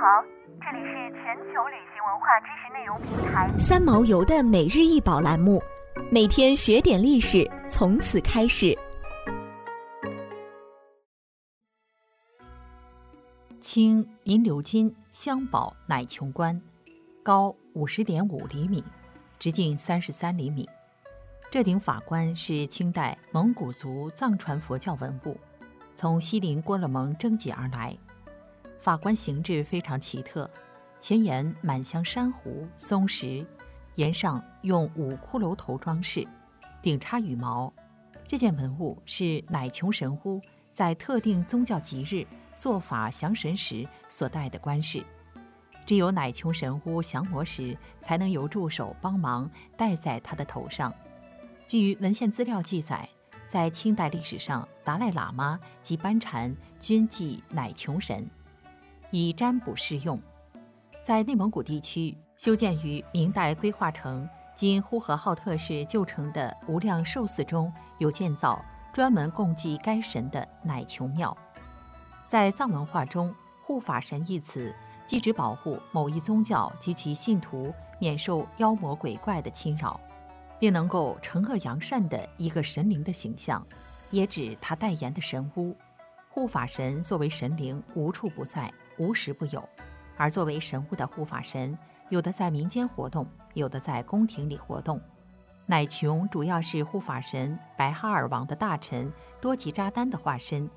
好，这里是全球旅行文化知识内容平台三毛游的每日一宝栏目，每天学点历史，从此开始。清银鎏金镶宝乃琼冠，高五十点五厘米，直径三十三厘米。这顶法冠是清代蒙古族藏传佛教文物，从锡林郭勒盟征集而来。法官形制非常奇特，前沿满镶珊瑚、松石，檐上用五骷髅头装饰，顶插羽毛。这件文物是乃琼神巫在特定宗教吉日做法降神时所戴的冠饰，只有乃琼神巫降魔时，才能由助手帮忙戴在他的头上。据文献资料记载，在清代历史上，达赖喇嘛及班禅均祭乃琼神，以占卜适用。在内蒙古地区修建于明代规划城（今呼和浩特市旧城）的无量寿寺中有建造专门供祭该神的乃琼庙。在藏文化中，“护法神”一词既指保护某一宗教及其信徒免受妖魔鬼怪的侵扰。并能够惩恶扬善的一个神灵的形象，也指他代言的神巫、护法神。作为神灵，无处不在，无时不有；而作为神物的护法神，有的在民间活动，有的在宫廷里活动。乃琼主要是护法神白哈尔王的大臣多吉扎丹的化身，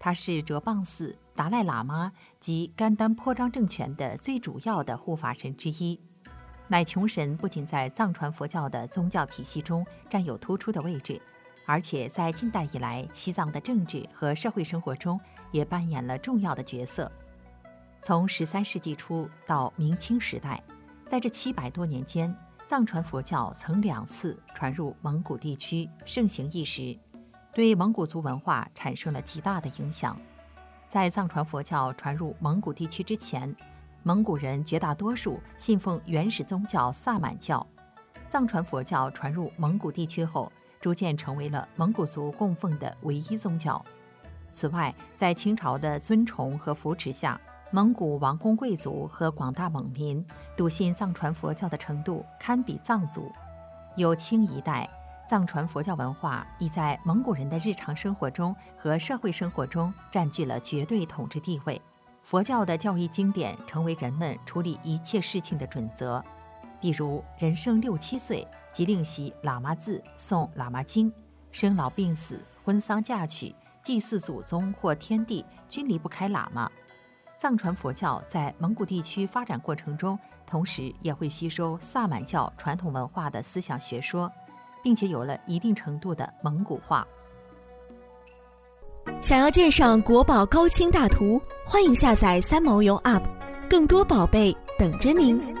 他是哲蚌寺达赖喇嘛及甘丹颇章政权的最主要的护法神之一。乃琼神不仅在藏传佛教的宗教体系中占有突出的位置，而且在近代以来，西藏的政治和社会生活中也扮演了重要的角色。从十三世纪初到明清时代，在这七百多年间，藏传佛教曾两次传入蒙古地区，盛行一时，对蒙古族文化产生了极大的影响。在藏传佛教传入蒙古地区之前，蒙古人绝大多数信奉原始宗教萨满教，藏传佛教传入蒙古地区后，逐渐成为了蒙古族供奉的唯一宗教。此外，在清朝的尊崇和扶持下，蒙古王公贵族和广大蒙民笃信藏传佛教的程度堪比藏族。有清一代，藏传佛教文化已在蒙古人的日常生活中和社会生活中占据了绝对统治地位。佛教的教义经典成为人们处理一切事情的准则，比如人生六七岁即令习喇嘛字、诵喇嘛经；生老病死、婚丧嫁娶、祭祀祖宗或天地，均离不开喇嘛。藏传佛教在蒙古地区发展过程中，同时也会吸收萨满教传统文化的思想学说，并且有了一定程度的蒙古化。想要鉴赏国宝高清大图，欢迎下载三毛游 App，更多宝贝等着您。